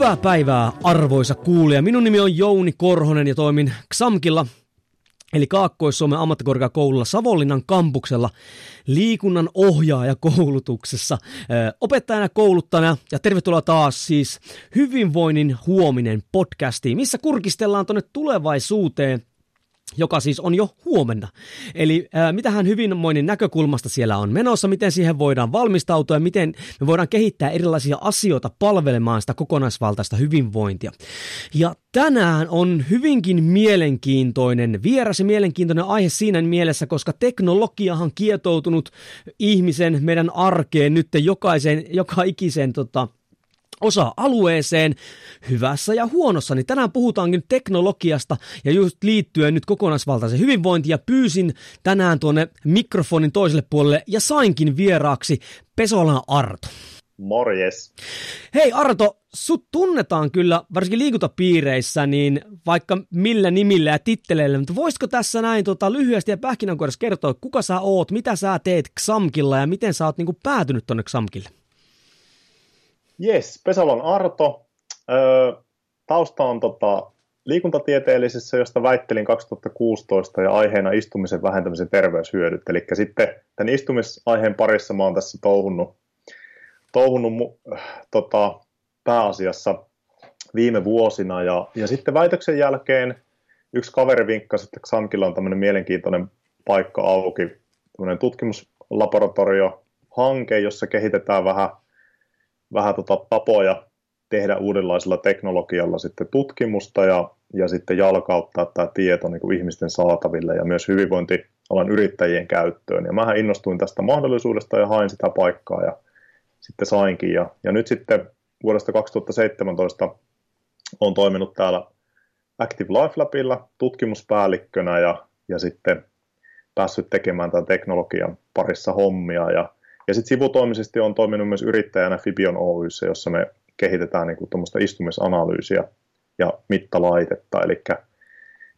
Hyvää päivää, arvoisa kuulija. Minun nimi on Jouni Korhonen ja toimin XAMKilla, eli Kaakkois-Suomen ammattikorkeakoululla Savonlinnan kampuksella liikunnan ohjaajakoulutuksessa opettajana, kouluttajana ja tervetuloa taas siis Hyvinvoinnin huominen podcastiin, missä kurkistellaan tuonne tulevaisuuteen joka siis on jo huomenna. Eli ää, mitähän hyvinvoinnin näkökulmasta siellä on menossa, miten siihen voidaan valmistautua ja miten me voidaan kehittää erilaisia asioita palvelemaan sitä kokonaisvaltaista hyvinvointia. Ja tänään on hyvinkin mielenkiintoinen vieras ja mielenkiintoinen aihe siinä mielessä, koska teknologiahan kietoutunut ihmisen meidän arkeen nyt jokaisen, joka ikisen tota, osa-alueeseen hyvässä ja huonossa, niin tänään puhutaankin teknologiasta ja just liittyen nyt kokonaisvaltaisen hyvinvointiin ja pyysin tänään tuonne mikrofonin toiselle puolelle ja sainkin vieraaksi Pesolan Arto. Morjes. Hei Arto, sut tunnetaan kyllä, varsinkin liikuntapiireissä, niin vaikka millä nimillä ja titteleillä, mutta voisiko tässä näin tota, lyhyesti ja pähkinänkuoressa kertoa, kuka sä oot, mitä sä teet XAMKilla ja miten sä oot niinku päätynyt tonne XAMKille? Jes, Pesalon Arto. Tausta on tota, liikuntatieteellisessä, josta väittelin 2016 ja aiheena istumisen vähentämisen terveyshyödyt. Eli sitten tämän istumisaiheen parissa mä oon tässä touhunnut, touhunnut tota, pääasiassa viime vuosina. Ja, ja sitten väitöksen jälkeen yksi kaveri vinkkasi, että Xamkilla on tämmöinen mielenkiintoinen paikka auki, tämmöinen tutkimuslaboratorio-hanke, jossa kehitetään vähän vähän tota tapoja tehdä uudenlaisella teknologialla sitten tutkimusta ja, ja sitten jalkauttaa tämä tieto niin kuin ihmisten saataville ja myös hyvinvointialan yrittäjien käyttöön. Ja mähän innostuin tästä mahdollisuudesta ja hain sitä paikkaa ja sitten sainkin. Ja, ja nyt sitten vuodesta 2017 on toiminut täällä Active Life Labilla tutkimuspäällikkönä ja, ja sitten päässyt tekemään tämän teknologian parissa hommia ja ja sitten sivutoimisesti on toiminut myös yrittäjänä Fibion Oyssä, jossa me kehitetään niin tuommoista istumisanalyysiä ja mittalaitetta. eli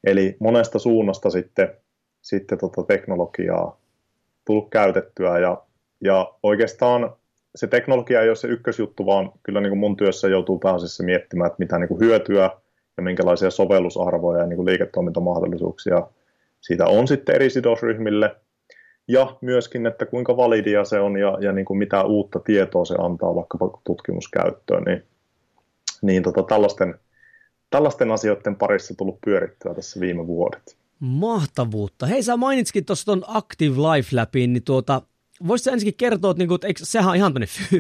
eli monesta suunnasta sitten, sitten tota teknologiaa tullut käytettyä ja, ja oikeastaan se teknologia ei ole se ykkösjuttu, vaan kyllä niin kuin mun työssä joutuu pääasiassa miettimään, että mitä niin kuin hyötyä ja minkälaisia sovellusarvoja ja niin kuin liiketoimintamahdollisuuksia siitä on sitten eri sidosryhmille – ja myöskin, että kuinka validia se on ja, ja niin kuin mitä uutta tietoa se antaa vaikkapa tutkimuskäyttöön, niin, niin tota, tällaisten, tällaisten asioiden parissa tullut pyörittyä tässä viime vuodet. Mahtavuutta. Hei, sä mainitskin tuossa tuon Active Life läpiin, niin tuota, voisitko ensinnäkin kertoa, että, niinku, että eikö, sehän on ihan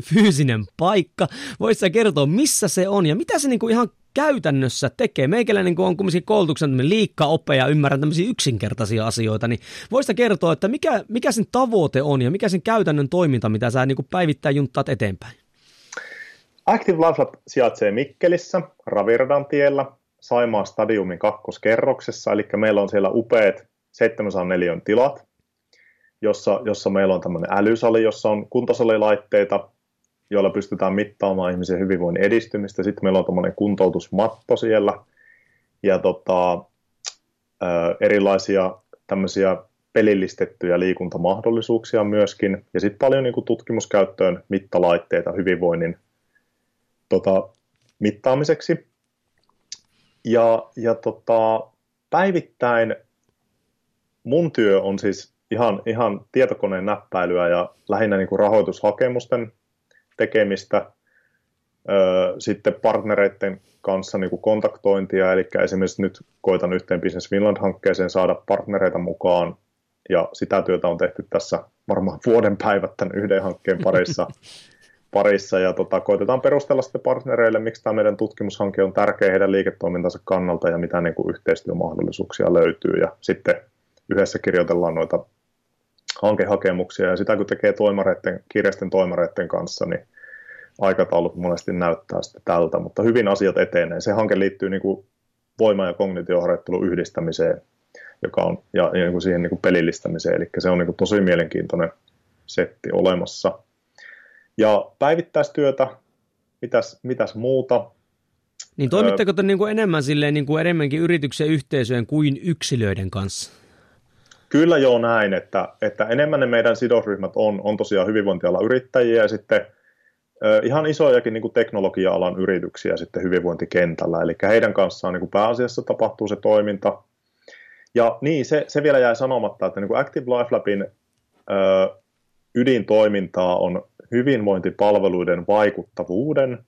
fyysinen paikka, voisitko kertoa, missä se on ja mitä se niinku ihan käytännössä tekee? Meikäläinen niin on kumminkin koulutuksen liikkaoppe ja ymmärrän tämmöisiä yksinkertaisia asioita, niin voisitko kertoa, että mikä, mikä sen tavoite on ja mikä sen käytännön toiminta, mitä sä niin päivittäin junttaat eteenpäin? Active Life Lab sijaitsee Mikkelissä, Ravirdan tiellä, Saimaa stadiumin kakkoskerroksessa, eli meillä on siellä upeat 704 tilat, jossa, jossa meillä on tämmöinen älysali, jossa on kuntosalilaitteita, joilla pystytään mittaamaan ihmisen hyvinvoinnin edistymistä. Sitten meillä on tämmöinen kuntoutusmatto siellä ja tota, erilaisia tämmöisiä pelillistettyjä liikuntamahdollisuuksia myöskin. Ja sitten paljon niin kuin tutkimuskäyttöön mittalaitteita hyvinvoinnin tota, mittaamiseksi. Ja, ja tota, päivittäin mun työ on siis ihan, ihan tietokoneen näppäilyä ja lähinnä niin kuin rahoitushakemusten tekemistä, sitten partnereiden kanssa niin kuin kontaktointia, eli esimerkiksi nyt koitan yhteen Business Finland-hankkeeseen saada partnereita mukaan, ja sitä työtä on tehty tässä varmaan vuoden päivät tämän yhden hankkeen parissa, parissa. Ja tota, koitetaan perustella sitten partnereille, miksi tämä meidän tutkimushanke on tärkeä heidän liiketoimintansa kannalta ja mitä niin kuin yhteistyömahdollisuuksia löytyy, ja sitten yhdessä kirjoitellaan noita hankehakemuksia, ja sitä kun tekee toimareiden, kirjasten toimareiden kanssa, niin aikataulut monesti näyttää sitten tältä, mutta hyvin asiat etenee. Se hanke liittyy niin kuin voima- ja kognitioharjoittelun yhdistämiseen joka on, ja, ja niin kuin siihen niin kuin pelillistämiseen, eli se on niin kuin tosi mielenkiintoinen setti olemassa. Ja päivittäistyötä, mitäs, mitäs muuta? Niin toimitteko te niin kuin enemmän silleen, niin kuin enemmänkin yrityksen yhteisöjen kuin yksilöiden kanssa? Kyllä joo näin, että, että enemmän ne meidän sidosryhmät on, on tosiaan hyvinvointialan yrittäjiä ja sitten ihan isojakin niin kuin teknologia-alan yrityksiä sitten hyvinvointikentällä, eli heidän kanssaan niin kuin pääasiassa tapahtuu se toiminta. Ja niin, se, se vielä jäi sanomatta, että niin kuin Active Life Labin ö, ydintoimintaa on hyvinvointipalveluiden vaikuttavuuden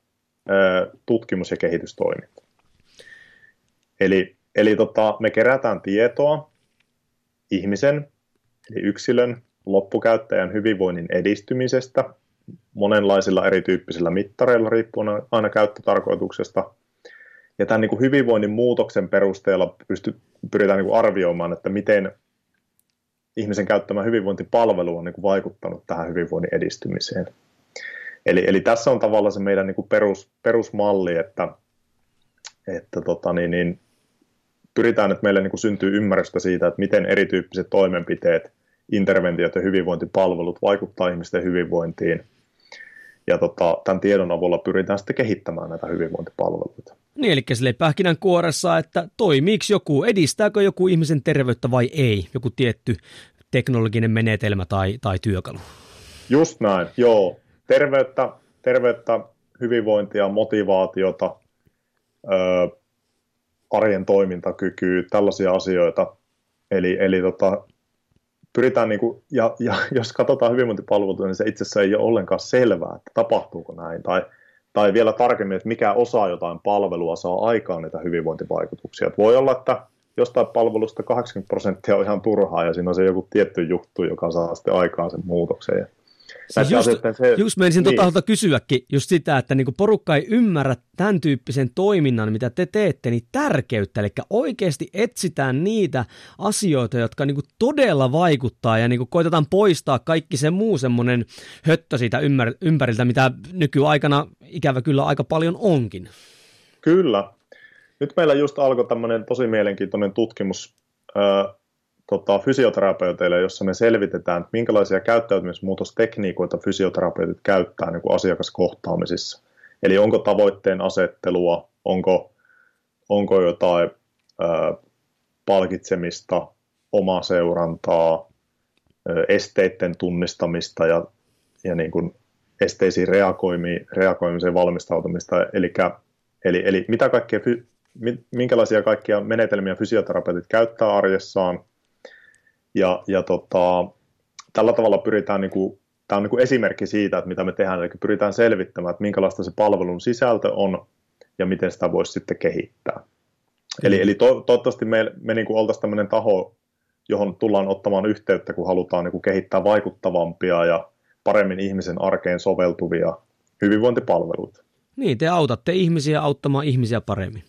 ö, tutkimus- ja kehitystoiminta. Eli, eli tota, me kerätään tietoa ihmisen, eli yksilön, loppukäyttäjän hyvinvoinnin edistymisestä monenlaisilla erityyppisillä mittareilla riippuen aina käyttötarkoituksesta. Ja tämän niin kuin hyvinvoinnin muutoksen perusteella pysty, pyritään niin kuin arvioimaan, että miten ihmisen käyttämä hyvinvointipalvelu on niin kuin vaikuttanut tähän hyvinvoinnin edistymiseen. Eli, eli tässä on tavallaan se meidän niin kuin perus, perusmalli, että, että tota niin, niin, pyritään, että meille niin kuin syntyy ymmärrystä siitä, että miten erityyppiset toimenpiteet, interventiot ja hyvinvointipalvelut vaikuttaa ihmisten hyvinvointiin. Ja tota, tämän tiedon avulla pyritään sitten kehittämään näitä hyvinvointipalveluita. Niin, eli sille pähkinän kuoressa, että toimiiko joku, edistääkö joku ihmisen terveyttä vai ei, joku tietty teknologinen menetelmä tai, tai työkalu. Just näin, joo. Terveyttä, terveyttä hyvinvointia, motivaatiota, ö, arjen toimintakykyä, tällaisia asioita. Eli, eli tota, pyritään, niin kuin, ja, ja jos katsotaan hyvinvointipalveluita, niin se itse asiassa ei ole ollenkaan selvää, että tapahtuuko näin. Tai, tai vielä tarkemmin, että mikä osa jotain palvelua saa aikaan niitä hyvinvointivaikutuksia. Että voi olla, että jostain palvelusta 80 prosenttia on ihan turhaa ja siinä on se joku tietty juttu, joka saa sitten aikaan sen muutoksen. Ja Siis just, se, just menisin niin. tuota kysyäkin just sitä, että niinku porukka ei ymmärrä tämän tyyppisen toiminnan, mitä te teette, niin tärkeyttä. Eli oikeasti etsitään niitä asioita, jotka niinku todella vaikuttaa ja niinku koitetaan poistaa kaikki se muu semmoinen höttö siitä ymmär, ympäriltä, mitä nykyaikana ikävä kyllä aika paljon onkin. Kyllä. Nyt meillä just alkoi tämmöinen tosi mielenkiintoinen tutkimus tota, fysioterapeuteille, jossa me selvitetään, että minkälaisia käyttäytymismuutostekniikoita fysioterapeutit käyttää niin kuin asiakaskohtaamisissa. Eli onko tavoitteen asettelua, onko, onko jotain ö, palkitsemista, omaa seurantaa, ö, esteiden tunnistamista ja, ja niin kuin esteisiin reagoimiseen valmistautumista. Eli, eli, eli mitä kaikkea, minkälaisia kaikkia menetelmiä fysioterapeutit käyttää arjessaan – ja, ja tota, tällä tavalla pyritään, niin kuin, tämä on niin kuin esimerkki siitä, että mitä me tehdään, eli pyritään selvittämään, että minkälaista se palvelun sisältö on ja miten sitä voisi sitten kehittää. Mm. Eli, eli to, toivottavasti me, me niin kuin oltaisiin tämmöinen taho, johon tullaan ottamaan yhteyttä, kun halutaan niin kuin kehittää vaikuttavampia ja paremmin ihmisen arkeen soveltuvia hyvinvointipalveluita. Niin, te autatte ihmisiä auttamaan ihmisiä paremmin.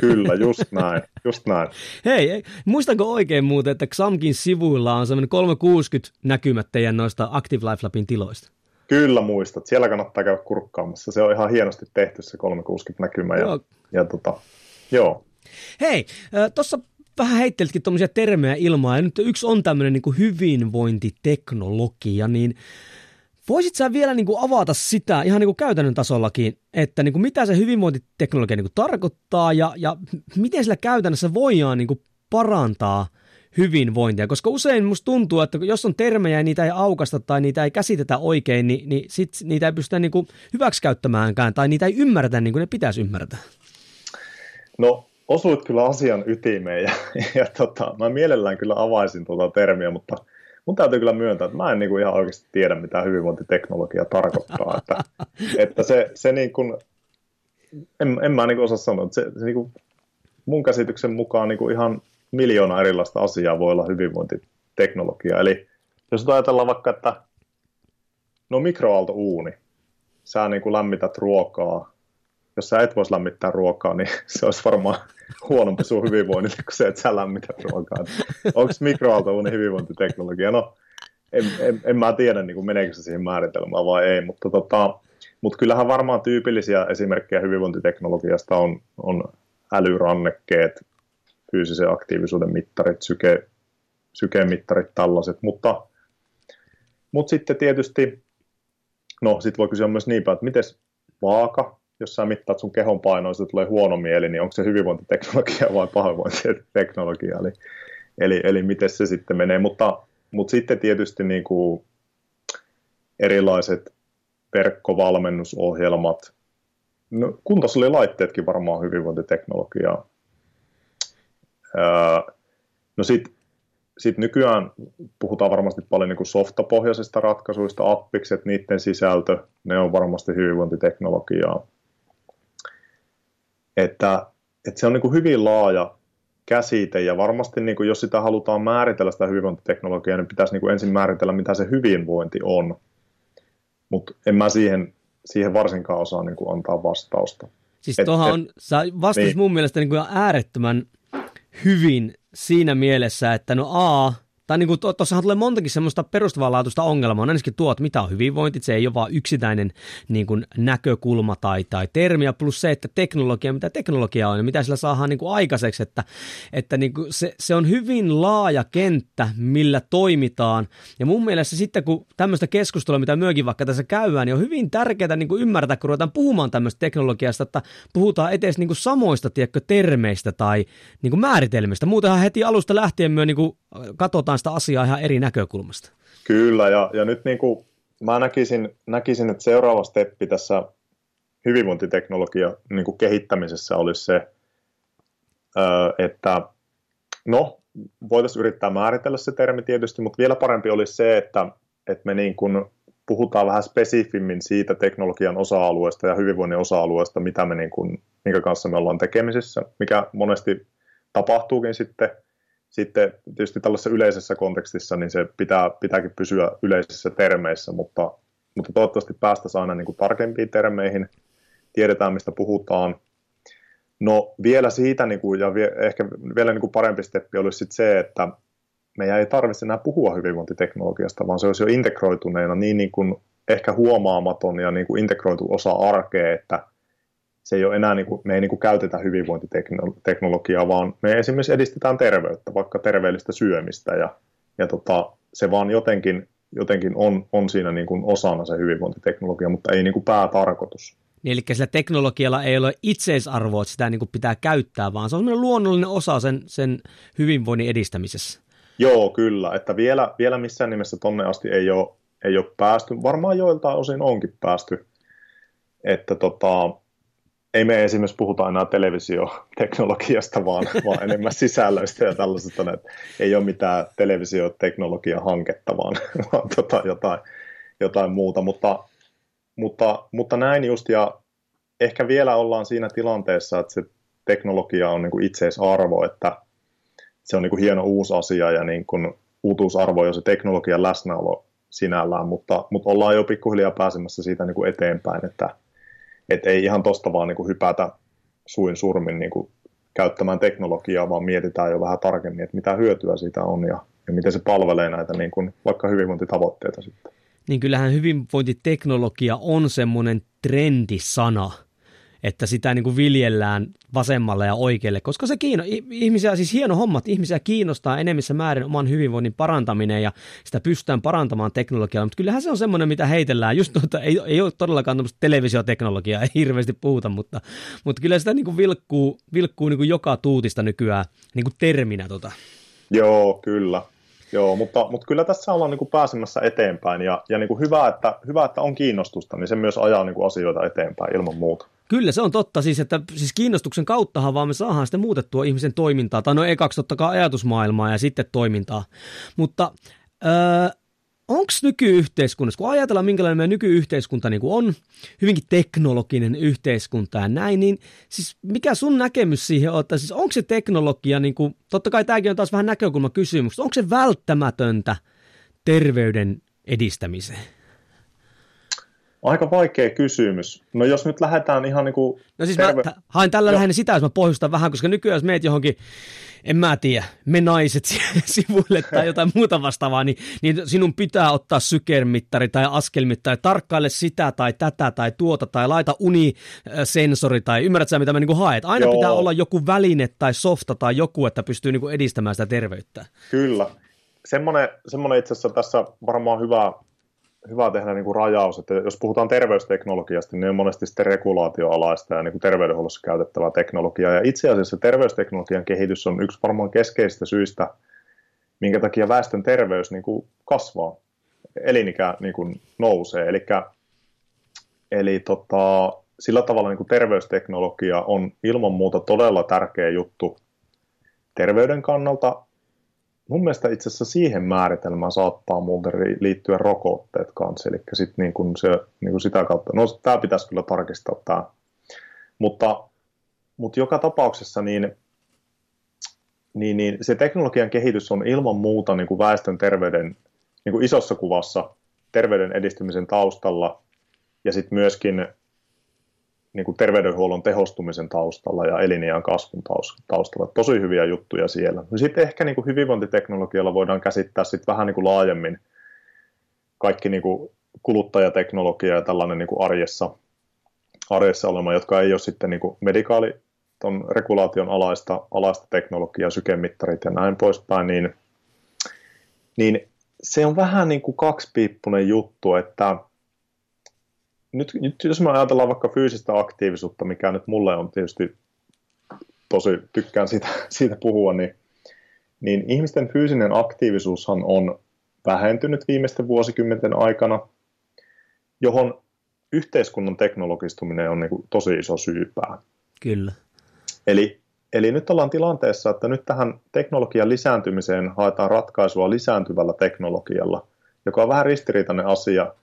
Kyllä, just näin, just näin. Hei, muistanko oikein muuten, että Xamkin sivuilla on semmoinen 360 näkymät teidän noista Active Life Labin tiloista? Kyllä muistat, siellä kannattaa käydä kurkkaamassa. Se on ihan hienosti tehty se 360 näkymä. Ja, joo. ja tota, joo. Hei, tuossa vähän heittelitkin tuommoisia termejä ilmaa, ja nyt yksi on tämmöinen niin hyvinvointiteknologia, niin Voisit sä vielä niin kuin avata sitä ihan niin kuin käytännön tasollakin, että niin kuin mitä se hyvinvointiteknologia niin kuin tarkoittaa ja, ja miten sillä käytännössä voidaan niin kuin parantaa hyvinvointia, koska usein musta tuntuu, että jos on termejä ja niitä ei aukasta tai niitä ei käsitetä oikein, niin, niin sit niitä ei pystytä niin hyväksikäyttämäänkään tai niitä ei ymmärretä niin kuin ne pitäisi ymmärtää. No osuit kyllä asian ytimeen ja, ja tota, mä mielellään kyllä avaisin tuota termiä, mutta – mun täytyy kyllä myöntää, että mä en niin kuin ihan oikeasti tiedä, mitä hyvinvointiteknologia tarkoittaa. Että, että se, se niin kuin, en, en mä niin kuin osaa sanoa, että se, se niin kuin mun käsityksen mukaan niin kuin ihan miljoona erilaista asiaa voi olla hyvinvointiteknologia. Eli jos ajatellaan vaikka, että no mikroaaltouuni, sä niin kuin lämmität ruokaa, jos sä et voisi lämmittää ruokaa, niin se olisi varmaan huonompi sun hyvinvoinnille kuin se, että sä lämmität ruokaa. Onko mikroaaltouuni hyvinvointiteknologia? No, en, en, en mä tiedä, niin kuin meneekö se siihen määritelmään vai ei, mutta tota, Mutta kyllähän varmaan tyypillisiä esimerkkejä hyvinvointiteknologiasta on, on älyrannekkeet, fyysisen aktiivisuuden mittarit, syke, sykemittarit, tällaiset, mutta, mutta sitten tietysti, no sitten voi kysyä myös niin päin, että miten vaaka, jos sä mittaat sun kehon painoa, se tulee huono mieli, niin onko se hyvinvointiteknologia vai pahoinvointiteknologia, eli, eli, eli miten se sitten menee, mutta, mutta sitten tietysti niin kuin erilaiset verkkovalmennusohjelmat, no, laitteetkin varmaan hyvinvointiteknologiaa. Öö, no sitten sit nykyään puhutaan varmasti paljon niin softapohjaisista ratkaisuista, appikset, niiden sisältö, ne on varmasti hyvinvointiteknologiaa. Että, että se on niin kuin hyvin laaja käsite ja varmasti niin kuin jos sitä halutaan määritellä sitä hyvinvointiteknologiaa, niin pitäisi niin kuin ensin määritellä, mitä se hyvinvointi on. Mutta en mä siihen, siihen varsinkaan osaa niin kuin antaa vastausta. Siis tuohon on, sä vastasit niin. mun mielestä niin kuin äärettömän hyvin siinä mielessä, että no A, tai niin kuin tuossahan tulee montakin semmoista perustavanlaatuista ongelmaa, on ainakin tuo, että mitä on hyvinvointi, se ei ole vain yksittäinen niin kuin näkökulma tai, tai termi, ja plus se, että teknologia, mitä teknologia on ja mitä sillä saadaan niin kuin aikaiseksi, että, että niin kuin se, se on hyvin laaja kenttä, millä toimitaan, ja mun mielestä sitten kun tämmöistä keskustelua, mitä myökin vaikka tässä käydään, niin on hyvin tärkeää niin kuin ymmärtää, kun ruvetaan puhumaan tämmöistä teknologiasta, että puhutaan edes niin kuin samoista tiedätkö, termeistä tai niin kuin määritelmistä, muutenhan heti alusta lähtien myö niin kuin katsotaan sitä asiaa ihan eri näkökulmasta. Kyllä, ja, ja nyt niin kuin mä näkisin, näkisin, että seuraava steppi tässä hyvinvointiteknologia niin kuin kehittämisessä olisi se, että no, voitaisiin yrittää määritellä se termi tietysti, mutta vielä parempi olisi se, että, että me niin kuin puhutaan vähän spesifimmin siitä teknologian osa-alueesta ja hyvinvoinnin osa-alueesta, mitä me niin kuin, minkä kanssa me ollaan tekemisissä, mikä monesti tapahtuukin sitten – sitten tietysti tällaisessa yleisessä kontekstissa niin se pitää, pitääkin pysyä yleisissä termeissä, mutta, mutta toivottavasti päästäisiin aina niin kuin tarkempiin termeihin, tiedetään mistä puhutaan. No vielä siitä, niin kuin, ja vie, ehkä vielä niin kuin parempi steppi olisi sit se, että meidän ei tarvitse enää puhua hyvinvointiteknologiasta, vaan se olisi jo integroituneena niin, niin kuin ehkä huomaamaton ja niin kuin integroitu osa arkea, että – se ei ole enää, niin kuin, me ei niin kuin käytetä hyvinvointiteknologiaa, vaan me esimerkiksi edistetään terveyttä, vaikka terveellistä syömistä, ja, ja tota, se vaan jotenkin, jotenkin on, on siinä niin kuin osana se hyvinvointiteknologia, mutta ei niin kuin päätarkoitus. Niin, eli sillä teknologialla ei ole itseisarvoa, että sitä niin kuin pitää käyttää, vaan se on luonnollinen osa sen, sen hyvinvoinnin edistämisessä. Joo, kyllä. Että vielä, vielä missään nimessä tonne asti ei ole, ei ole päästy. Varmaan joiltain osin onkin päästy. Että tota, ei me esimerkiksi puhuta enää televisioteknologiasta, vaan, vaan enemmän sisällöistä ja tällaisesta, että ei ole mitään televisioteknologia-hanketta, vaan, vaan tota jotain, jotain muuta, mutta, mutta, mutta näin just, ja ehkä vielä ollaan siinä tilanteessa, että se teknologia on niin kuin itseisarvo, että se on niin kuin hieno uusi asia ja niin kuin uutuusarvo jo se teknologian läsnäolo sinällään, mutta, mutta ollaan jo pikkuhiljaa pääsemässä siitä niin kuin eteenpäin, että, et ei ihan tosta vaan niin kuin hypätä suin surmin niin kuin käyttämään teknologiaa, vaan mietitään jo vähän tarkemmin, että mitä hyötyä siitä on ja, ja miten se palvelee näitä niin kuin, vaikka hyvinvointitavoitteita sitten. Niin kyllähän hyvinvointiteknologia on semmoinen trendisana – että sitä niin kuin viljellään vasemmalle ja oikealle, koska se kiino, ihmisiä, siis hieno homma, että ihmisiä kiinnostaa enemmissä määrin oman hyvinvoinnin parantaminen ja sitä pystytään parantamaan teknologialla, mutta kyllähän se on semmoinen, mitä heitellään, just tuota, ei, ei ole todellakaan tämmöistä televisioteknologiaa, ei hirveästi puhuta, mutta, mutta kyllä sitä niin kuin vilkkuu, vilkkuu niin kuin joka tuutista nykyään niin kuin terminä. Tota. Joo, kyllä. Joo, mutta, mutta kyllä tässä ollaan niin kuin pääsemässä eteenpäin ja, ja niin kuin hyvä, että, hyvä, että on kiinnostusta, niin se myös ajaa niin kuin asioita eteenpäin ilman muuta. Kyllä se on totta, siis että siis kiinnostuksen kauttahan vaan me saadaan sitten muutettua ihmisen toimintaa, tai no ekaksi totta kai ajatusmaailmaa ja sitten toimintaa, mutta öö, onko nykyyhteiskunnassa, kun ajatellaan minkälainen meidän nykyyhteiskunta niin on, hyvinkin teknologinen yhteiskunta ja näin, niin siis mikä sun näkemys siihen on, että siis onko se teknologia, niin kuin, totta kai tämäkin on taas vähän näkökulma kysymys, onko se välttämätöntä terveyden edistämiseen? Aika vaikea kysymys. No jos nyt lähdetään ihan niin kuin... No siis terve... mä hain tällä lähinnä sitä, jos mä pohjustan vähän, koska nykyään jos meet johonkin, en mä tiedä, me naiset sivuille tai jotain muuta vastaavaa, niin, niin sinun pitää ottaa sykermittari tai askelmittari, tarkkaile sitä tai tätä tai tuota tai laita unisensori tai ymmärrät sä mitä mä niin kuin haet. Aina Joo. pitää olla joku väline tai softa tai joku, että pystyy niin kuin edistämään sitä terveyttä. Kyllä. Semmoinen, semmoinen itse asiassa tässä varmaan hyvä hyvä tehdä niin kuin rajaus, että jos puhutaan terveysteknologiasta, niin on monesti sitten regulaatioalaista ja niin kuin terveydenhuollossa käytettävää teknologiaa. Ja itse asiassa terveysteknologian kehitys on yksi varmaan keskeisistä syistä, minkä takia väestön terveys niin kuin kasvaa, elinikä niin kuin nousee. Eli, eli tota, sillä tavalla niin kuin terveysteknologia on ilman muuta todella tärkeä juttu terveyden kannalta, mun mielestä itse asiassa siihen määritelmään saattaa muuten liittyä rokotteet kanssa, eli sit niin kuin se, niin kuin sitä kautta, no tämä pitäisi kyllä tarkistaa tämä, mutta, mutta joka tapauksessa niin, niin, niin se teknologian kehitys on ilman muuta niin kuin väestön terveyden niin kuin isossa kuvassa terveyden edistymisen taustalla. Ja sitten myöskin niin kuin terveydenhuollon tehostumisen taustalla ja eliniän kasvun taustalla. Tosi hyviä juttuja siellä. No sitten ehkä niin kuin hyvinvointiteknologialla voidaan käsittää sit vähän niin kuin laajemmin kaikki niin kuin kuluttajateknologia ja tällainen niin kuin arjessa, arjessa olema, jotka ei ole sitten niin kuin medikaali ton regulaation alaista, alaista teknologiaa, sykemittarit ja näin poispäin, niin, niin se on vähän niin kuin kaksipiippunen juttu, että nyt, nyt jos me ajatellaan vaikka fyysistä aktiivisuutta, mikä nyt mulle on tietysti tosi, tykkään siitä, siitä puhua, niin, niin ihmisten fyysinen aktiivisuushan on vähentynyt viimeisten vuosikymmenten aikana, johon yhteiskunnan teknologistuminen on niin kuin tosi iso syypää. Kyllä. Eli, eli nyt ollaan tilanteessa, että nyt tähän teknologian lisääntymiseen haetaan ratkaisua lisääntyvällä teknologialla, joka on vähän ristiriitainen asia –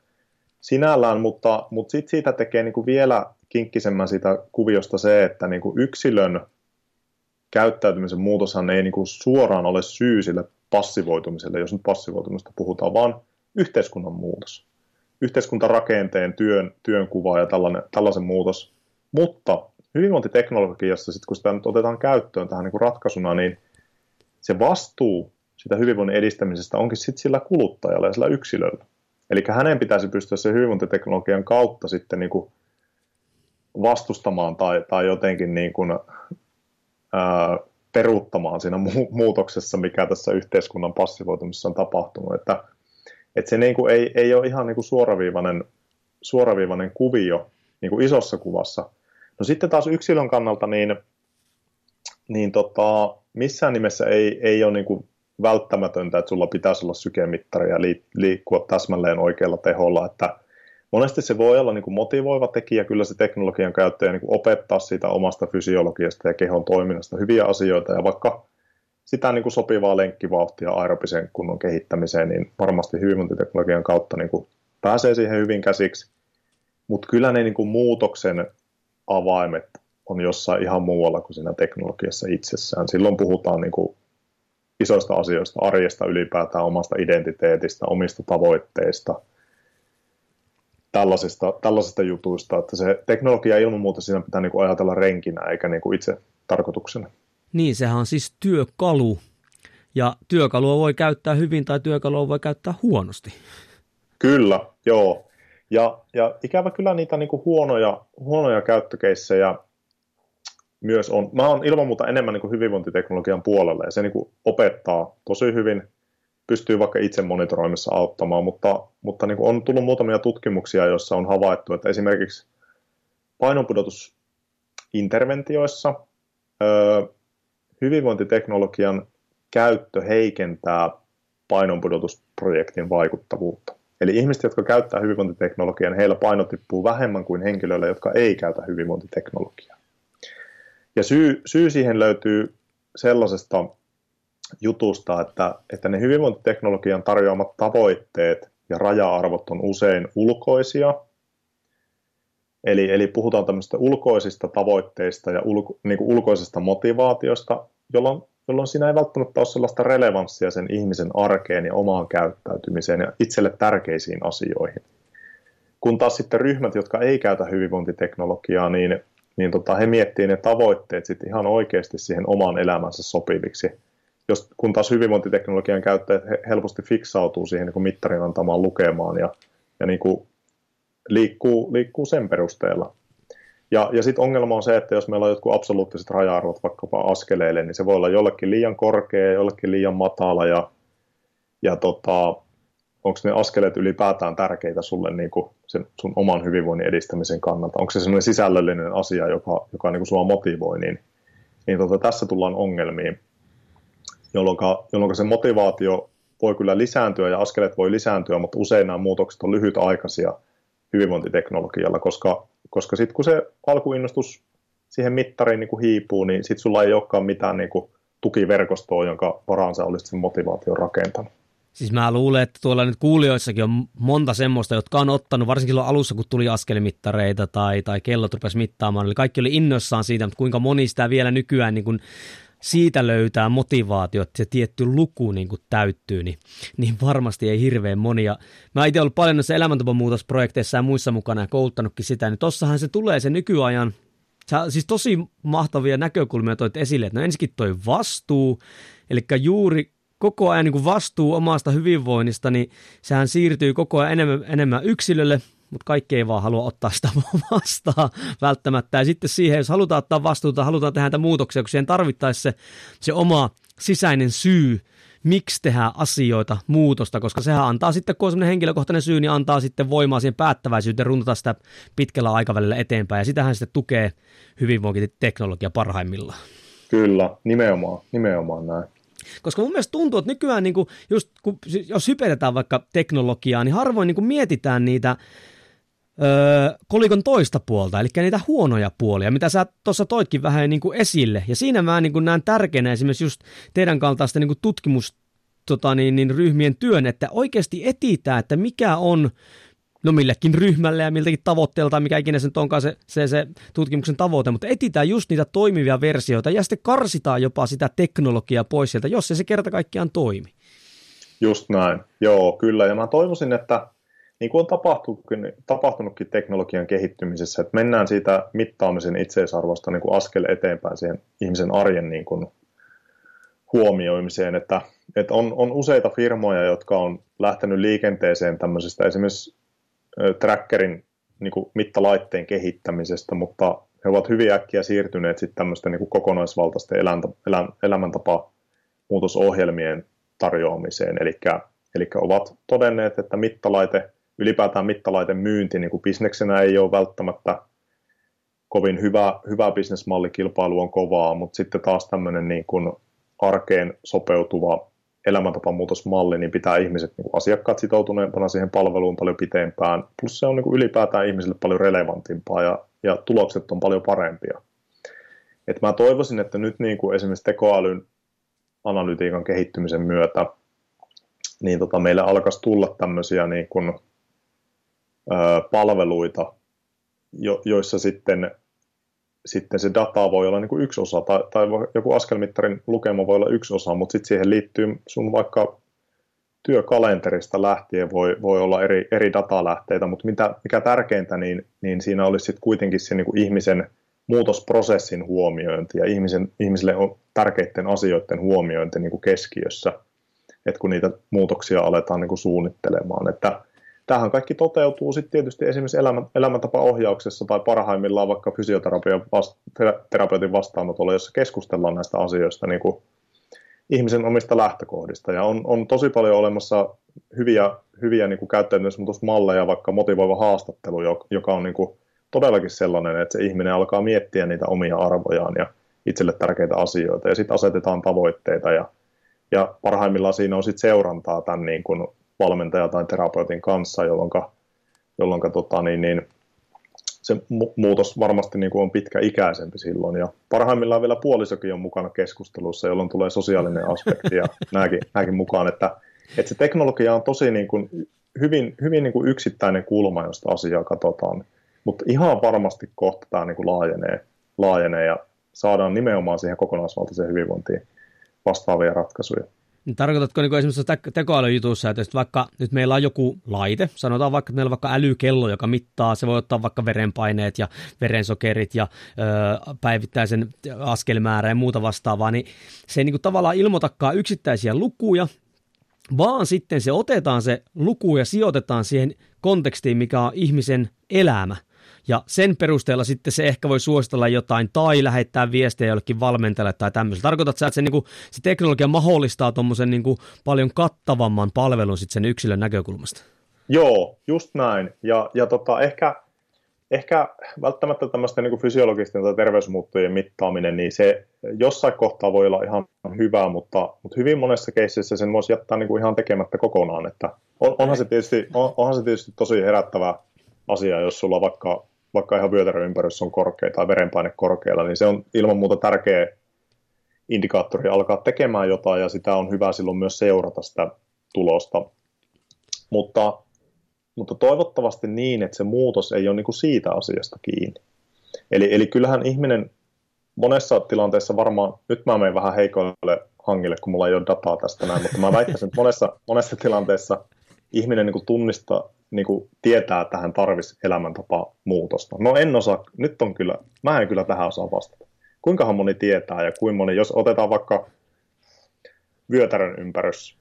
sinällään, mutta, mutta sit siitä tekee niin kuin vielä kinkkisemmän siitä kuviosta se, että niin kuin yksilön käyttäytymisen muutoshan ei niin kuin suoraan ole syy sille passivoitumiselle, jos nyt passivoitumista puhutaan, vaan yhteiskunnan muutos. Yhteiskuntarakenteen, työn, työn kuva ja tällainen, tällaisen muutos. Mutta hyvinvointiteknologiassa, sit kun sitä nyt otetaan käyttöön tähän niin kuin ratkaisuna, niin se vastuu sitä hyvinvoinnin edistämisestä onkin sitten sillä kuluttajalla ja sillä yksilöllä. Eli hänen pitäisi pystyä se hyvinvointiteknologian kautta sitten niin kuin vastustamaan tai, tai jotenkin niin kuin, ää, peruuttamaan siinä mu- muutoksessa, mikä tässä yhteiskunnan passivoitumisessa on tapahtunut. Että, että se niin kuin ei, ei ole ihan niin kuin suoraviivainen, suoraviivainen kuvio niin kuin isossa kuvassa. No sitten taas yksilön kannalta, niin, niin tota, missään nimessä ei, ei ole niin kuin välttämätöntä, että sulla pitäisi olla sykemittari ja liikkua täsmälleen oikealla teholla, että monesti se voi olla niin kuin motivoiva tekijä, kyllä se teknologian käyttäjä niin kuin opettaa siitä omasta fysiologiasta ja kehon toiminnasta hyviä asioita, ja vaikka sitä niin kuin sopivaa lenkkivauhtia aerobisen kunnon kehittämiseen, niin varmasti hyvinvointiteknologian kautta niin kuin pääsee siihen hyvin käsiksi, mutta kyllä ne niin kuin muutoksen avaimet on jossain ihan muualla kuin siinä teknologiassa itsessään. Silloin puhutaan niin kuin isoista asioista, arjesta ylipäätään, omasta identiteetistä, omista tavoitteista, tällaisista, tällaisista jutuista, että se teknologia ilman muuta siinä pitää niin kuin ajatella renkinä eikä niin kuin itse tarkoituksena. Niin, sehän on siis työkalu, ja työkalua voi käyttää hyvin tai työkalua voi käyttää huonosti. Kyllä, joo. Ja, ja ikävä kyllä niitä niin kuin huonoja, huonoja käyttökeissejä myös on, mä oon ilman muuta enemmän niin kuin hyvinvointiteknologian puolella ja se niin kuin opettaa tosi hyvin, pystyy vaikka itse monitoroimissa auttamaan, mutta, mutta niin kuin on tullut muutamia tutkimuksia, joissa on havaittu, että esimerkiksi painonpudotusinterventioissa öö, hyvinvointiteknologian käyttö heikentää painonpudotusprojektin vaikuttavuutta. Eli ihmiset, jotka käyttää hyvinvointiteknologiaa, niin heillä paino tippuu vähemmän kuin henkilöillä, jotka ei käytä hyvinvointiteknologiaa. Ja syy, syy siihen löytyy sellaisesta jutusta, että, että ne hyvinvointiteknologian tarjoamat tavoitteet ja raja-arvot on usein ulkoisia. Eli, eli puhutaan tämmöistä ulkoisista tavoitteista ja ulko, niin kuin ulkoisesta motivaatiosta, jolloin, jolloin siinä ei välttämättä ole sellaista relevanssia sen ihmisen arkeen ja omaan käyttäytymiseen ja itselle tärkeisiin asioihin. kun taas sitten ryhmät, jotka ei käytä hyvinvointiteknologiaa, niin, niin tota, he miettii ne tavoitteet sitten ihan oikeasti siihen omaan elämänsä sopiviksi. Jos, kun taas hyvinvointiteknologian käyttäjät helposti fiksautuu siihen niin mittarin antamaan lukemaan ja, ja niin kuin liikkuu, liikkuu sen perusteella. Ja, ja sitten ongelma on se, että jos meillä on jotkut absoluuttiset raja-arvot vaikkapa askeleille, niin se voi olla jollekin liian korkea, jollekin liian matala ja, ja tota, onko ne askeleet ylipäätään tärkeitä sulle niin kuin sen sun oman hyvinvoinnin edistämisen kannalta? Onko se sellainen sisällöllinen asia, joka, joka niin kuin sua motivoi, niin, niin tota, tässä tullaan ongelmiin, jolloin, jolloin se motivaatio voi kyllä lisääntyä ja askeleet voi lisääntyä, mutta usein nämä muutokset on lyhytaikaisia hyvinvointiteknologialla, koska, koska sitten kun se alkuinnostus siihen mittariin niin kuin hiipuu, niin sitten sulla ei olekaan mitään niin kuin tukiverkostoa, jonka varaan sä olisit sen motivaation rakentanut. Siis mä luulen, että tuolla nyt kuulijoissakin on monta semmoista, jotka on ottanut, varsinkin silloin alussa, kun tuli askelimittareita tai, tai kellot rupesi mittaamaan, eli kaikki oli innoissaan siitä, mutta kuinka moni sitä vielä nykyään niin kuin siitä löytää motivaatio, että se tietty luku niin kuin täyttyy, niin, niin varmasti ei hirveän monia. Mä itse ollut paljon näissä elämäntapamuutosprojekteissa ja muissa mukana ja kouluttanutkin sitä, niin tossahan se tulee se nykyajan Sä, siis tosi mahtavia näkökulmia toit esille, että no ensinnäkin toi vastuu, eli juuri koko ajan niin vastuu omasta hyvinvoinnista, niin sehän siirtyy koko ajan enemmän, enemmän yksilölle, mutta kaikki ei vaan halua ottaa sitä vastaan välttämättä. Ja sitten siihen, jos halutaan ottaa vastuuta, halutaan tehdä näitä muutoksia, kun siihen tarvittaisi se, se oma sisäinen syy, miksi tehdään asioita, muutosta, koska sehän antaa sitten, kun on henkilökohtainen syy, niin antaa sitten voimaa siihen päättäväisyyteen runtata sitä pitkällä aikavälillä eteenpäin, ja sitähän sitten tukee hyvinvointiteknologia parhaimmillaan. Kyllä, nimenomaan, nimenomaan näin. Koska mun mielestä tuntuu, että nykyään niin kuin just kun, jos hypetetään vaikka teknologiaa, niin harvoin niin kuin mietitään niitä öö, kolikon toista puolta, eli niitä huonoja puolia, mitä sä tuossa toitkin vähän niin kuin esille. Ja siinä mä niin kuin näen tärkeänä esimerkiksi just teidän kaltaista niin kuin tutkimus tota niin, niin ryhmien työn, että oikeasti etitään, että mikä on no millekin ryhmälle ja miltäkin tavoitteelta, mikä ikinä sen onkaan se, se, se tutkimuksen tavoite, mutta etitään just niitä toimivia versioita ja sitten karsitaan jopa sitä teknologiaa pois sieltä, jos se, se kerta kaikkiaan toimi. Just näin, joo kyllä, ja mä toivoisin, että niin kuin on tapahtunutkin, tapahtunutkin teknologian kehittymisessä, että mennään siitä mittaamisen itseisarvosta niin kuin askel eteenpäin siihen ihmisen arjen niin kuin huomioimiseen, että, että on, on useita firmoja, jotka on lähtenyt liikenteeseen tämmöisestä esimerkiksi trackerin niin kuin mittalaitteen kehittämisestä, mutta he ovat hyvin äkkiä siirtyneet sitten tämmöisten niin kuin kokonaisvaltaisten eläntä, elä, elämäntapa muutosohjelmien tarjoamiseen, eli, eli ovat todenneet, että mittalaite, ylipäätään mittalaiten myynti niin kuin bisneksenä ei ole välttämättä kovin hyvä, hyvä bisnesmalli, kilpailu on kovaa, mutta sitten taas tämmöinen niin kuin arkeen sopeutuva elämäntapamuutosmalli, niin pitää ihmiset, niin kuin asiakkaat sitoutuneempana siihen palveluun paljon pitempään, plus se on niin kuin ylipäätään ihmisille paljon relevantimpaa ja, ja tulokset on paljon parempia. Et mä toivoisin, että nyt niin kuin esimerkiksi tekoälyn analytiikan kehittymisen myötä, niin tota, meillä alkaisi tulla tämmöisiä niin kuin, ö, palveluita, jo, joissa sitten sitten se data voi olla niin kuin yksi osa, tai, tai joku askelmittarin lukema voi olla yksi osa, mutta sitten siihen liittyy sun vaikka työkalenterista lähtien voi, voi olla eri, eri datalähteitä, mutta mitä, mikä tärkeintä, niin, niin siinä olisi sitten kuitenkin se niin kuin ihmisen muutosprosessin huomiointi ja ihmisen, ihmisille on tärkeiden asioiden huomiointi niin kuin keskiössä, että kun niitä muutoksia aletaan niin kuin suunnittelemaan. Että tämähän kaikki toteutuu sitten tietysti esimerkiksi elämä, elämäntapaohjauksessa tai parhaimmillaan vaikka fysioterapeutin vasta, vastaanotolla, jossa keskustellaan näistä asioista niin kuin ihmisen omista lähtökohdista. Ja on, on tosi paljon olemassa hyviä, hyviä niin käyttäytymismuutosmalleja, vaikka motivoiva haastattelu, joka on niin kuin todellakin sellainen, että se ihminen alkaa miettiä niitä omia arvojaan ja itselle tärkeitä asioita, ja sitten asetetaan tavoitteita, ja, ja parhaimmillaan siinä on sitten seurantaa tämän niin kuin valmentaja tai terapeutin kanssa, jolloin, jolloin tota, niin, niin, se mu- muutos varmasti niin kuin on pitkäikäisempi silloin. Ja parhaimmillaan vielä puolisokin on mukana keskustelussa, jolloin tulee sosiaalinen aspekti ja nämäkin, nämäkin mukaan, että, että se teknologia on tosi niin kuin, hyvin, hyvin niin kuin yksittäinen kulma, josta asiaa katsotaan. Mutta ihan varmasti kohta tämä niin kuin laajenee, laajenee ja saadaan nimenomaan siihen kokonaisvaltaiseen hyvinvointiin vastaavia ratkaisuja. Niin tarkoitatko niin esimerkiksi tekoälyjutussa, että vaikka nyt meillä on joku laite, sanotaan vaikka, että meillä on vaikka älykello, joka mittaa, se voi ottaa vaikka verenpaineet ja verensokerit ja ö, päivittäisen askelmäärä ja muuta vastaavaa, niin se ei niin tavallaan ilmoitakaan yksittäisiä lukuja, vaan sitten se otetaan se luku ja sijoitetaan siihen kontekstiin, mikä on ihmisen elämä. Ja sen perusteella sitten se ehkä voi suositella jotain tai lähettää viestejä jollekin valmentajalle tai tämmöiselle. Tarkoitat sä, että se, niin kuin, se teknologia mahdollistaa tuommoisen niin paljon kattavamman palvelun sitten sen yksilön näkökulmasta? Joo, just näin. Ja, ja tota, ehkä, ehkä välttämättä tämmöisten niin fysiologisten tai terveysmuuttujen mittaaminen, niin se jossain kohtaa voi olla ihan hyvä, mutta, mutta hyvin monessa keississä sen voisi jättää niin kuin ihan tekemättä kokonaan. Että on, onhan, se tietysti, on, onhan se tietysti tosi herättävä asia, jos sulla vaikka vaikka ihan vyötäröympärys on korkea tai verenpaine korkealla, niin se on ilman muuta tärkeä indikaattori alkaa tekemään jotain ja sitä on hyvä silloin myös seurata sitä tulosta. Mutta, mutta toivottavasti niin, että se muutos ei ole niin kuin siitä asiasta kiinni. Eli, eli kyllähän ihminen monessa tilanteessa varmaan, nyt mä menen vähän heikoille hangille, kun mulla ei ole dataa tästä näin, mutta mä väittäisin, että monessa, monessa tilanteessa ihminen niin kuin tunnistaa, niin kuin tietää, että hän tarvisi elämäntapa muutosta. No en osaa, nyt on kyllä, mä en kyllä tähän osaa vastata. Kuinkahan moni tietää ja kuinka moni, jos otetaan vaikka vyötärön ympärys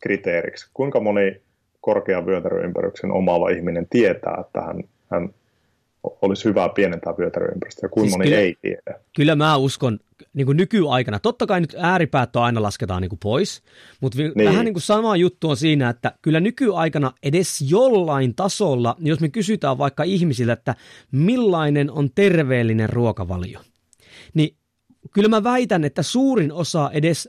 kriteeriksi, kuinka moni korkean vyötäröympäryksen omaava ihminen tietää, että hän, hän olisi hyvä pienentää vyötäröympäristöä ja kuinka siis moni kyllä, ei tiedä. Kyllä mä uskon niin kuin nykyaikana, totta kai nyt ääripäät aina lasketaan niin kuin pois, mutta niin. vähän niin kuin sama juttu on siinä, että kyllä nykyaikana edes jollain tasolla, jos me kysytään vaikka ihmisiltä, että millainen on terveellinen ruokavalio, niin kyllä mä väitän, että suurin osa edes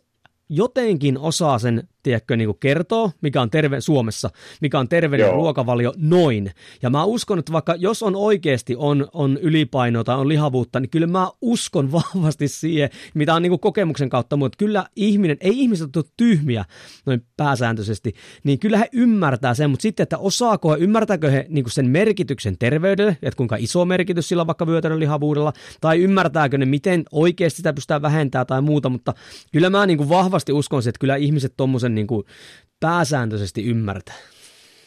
jotenkin osaa sen tiedätkö, niin kuin kertoo, mikä on terve Suomessa, mikä on terveellinen Joo. ruokavalio noin. Ja mä uskon, että vaikka jos on oikeasti on, on ylipainoa tai on lihavuutta, niin kyllä mä uskon vahvasti siihen, mitä on niin kuin kokemuksen kautta, mutta kyllä ihminen, ei ihmiset ole tyhmiä noin pääsääntöisesti, niin kyllä he ymmärtää sen, mutta sitten, että osaako he, ymmärtääkö he niin kuin sen merkityksen terveydelle, että kuinka iso merkitys sillä on vaikka vyötärön lihavuudella, tai ymmärtääkö ne, miten oikeasti sitä pystytään vähentämään tai muuta, mutta kyllä mä niin kuin vahvasti uskon, että kyllä ihmiset tuommoisen niin kuin pääsääntöisesti ymmärtää.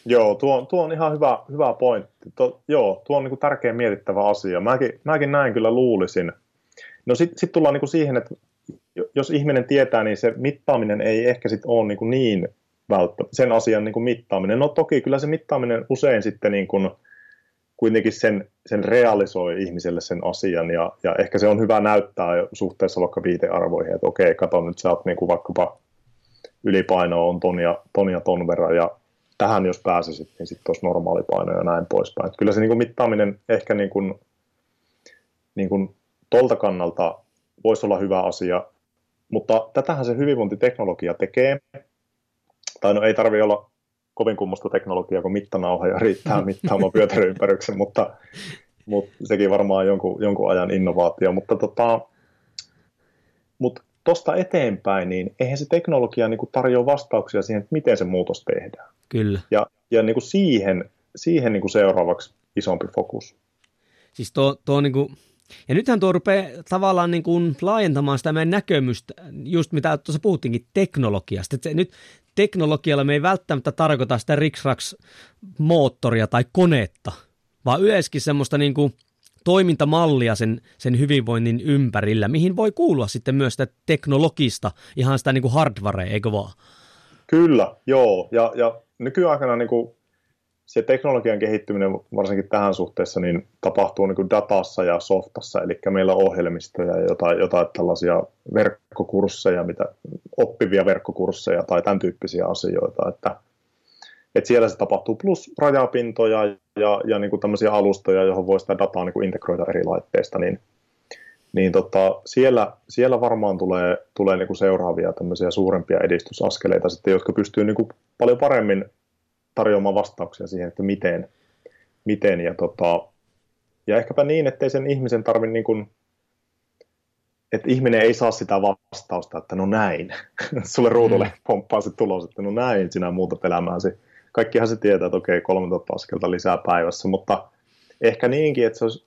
Joo, tuo, tuo on ihan hyvä, hyvä pointti. To, joo, tuo on niin kuin tärkeä mietittävä asia. Mäkin, mäkin näin kyllä luulisin. No sitten sit tullaan niin kuin siihen, että jos ihminen tietää, niin se mittaaminen ei ehkä sitten ole niin, kuin niin välttämättä, sen asian niin kuin mittaaminen. No toki kyllä se mittaaminen usein sitten niin kuin kuitenkin sen, sen realisoi ihmiselle sen asian ja, ja ehkä se on hyvä näyttää suhteessa vaikka viitearvoihin, että okei, kato nyt sä oot niin kuin vaikkapa ylipaino on ton ja, ton ja ton verran, ja tähän jos pääsisit, niin sitten olisi normaali paino ja näin poispäin. Et kyllä se niin kuin mittaaminen ehkä niin kuin, niin kuin tolta kannalta voisi olla hyvä asia, mutta tätähän se hyvinvointiteknologia tekee, tai no ei tarvi olla kovin kummosta teknologiaa, kun mittanauha ja riittää mittaamaan pyötäryympäryksen, mutta, mutta sekin varmaan jonkun, jonkun ajan innovaatio, mutta tota, mutta tuosta eteenpäin, niin eihän se teknologia niin kuin tarjoa vastauksia siihen, että miten se muutos tehdään. Kyllä. Ja, ja niin kuin siihen, siihen niin kuin seuraavaksi isompi fokus. Siis tuo, tuo niin kuin, ja nythän tuo rupeaa tavallaan niin kuin laajentamaan sitä meidän näkemystä, just mitä tuossa puhuttiinkin teknologiasta. Että nyt teknologialla me ei välttämättä tarkoita sitä Riksraks-moottoria tai konetta, vaan yleiskin semmoista niin kuin – toimintamallia sen, sen hyvinvoinnin ympärillä, mihin voi kuulua sitten myös sitä teknologista, ihan sitä niin kuin hardwarea, eikö vaan? Kyllä, joo. Ja, ja nykyaikana niin kuin se teknologian kehittyminen varsinkin tähän suhteessa niin tapahtuu niin kuin datassa ja softassa, eli meillä on ohjelmistoja ja jotain, jotain tällaisia verkkokursseja, mitä, oppivia verkkokursseja tai tämän tyyppisiä asioita, että – et siellä se tapahtuu, plus rajapintoja ja, ja niin kuin tämmöisiä alustoja, johon voi sitä dataa niin kuin integroida eri laitteista, niin, niin tota, siellä, siellä varmaan tulee, tulee niin kuin seuraavia tämmöisiä suurempia edistysaskeleita, sitten, jotka pystyy niin kuin paljon paremmin tarjoamaan vastauksia siihen, että miten, miten ja, tota, ja ehkäpä niin, ettei sen ihmisen tarvitse niin kuin, että ihminen ei saa sitä vastausta, että no näin. Sulle ruudulle mm. pomppaa se tulos, että no näin sinä muuta elämääsi kaikkihan se tietää, että okei, 3000 askelta lisää päivässä, mutta ehkä niinkin, että se olisi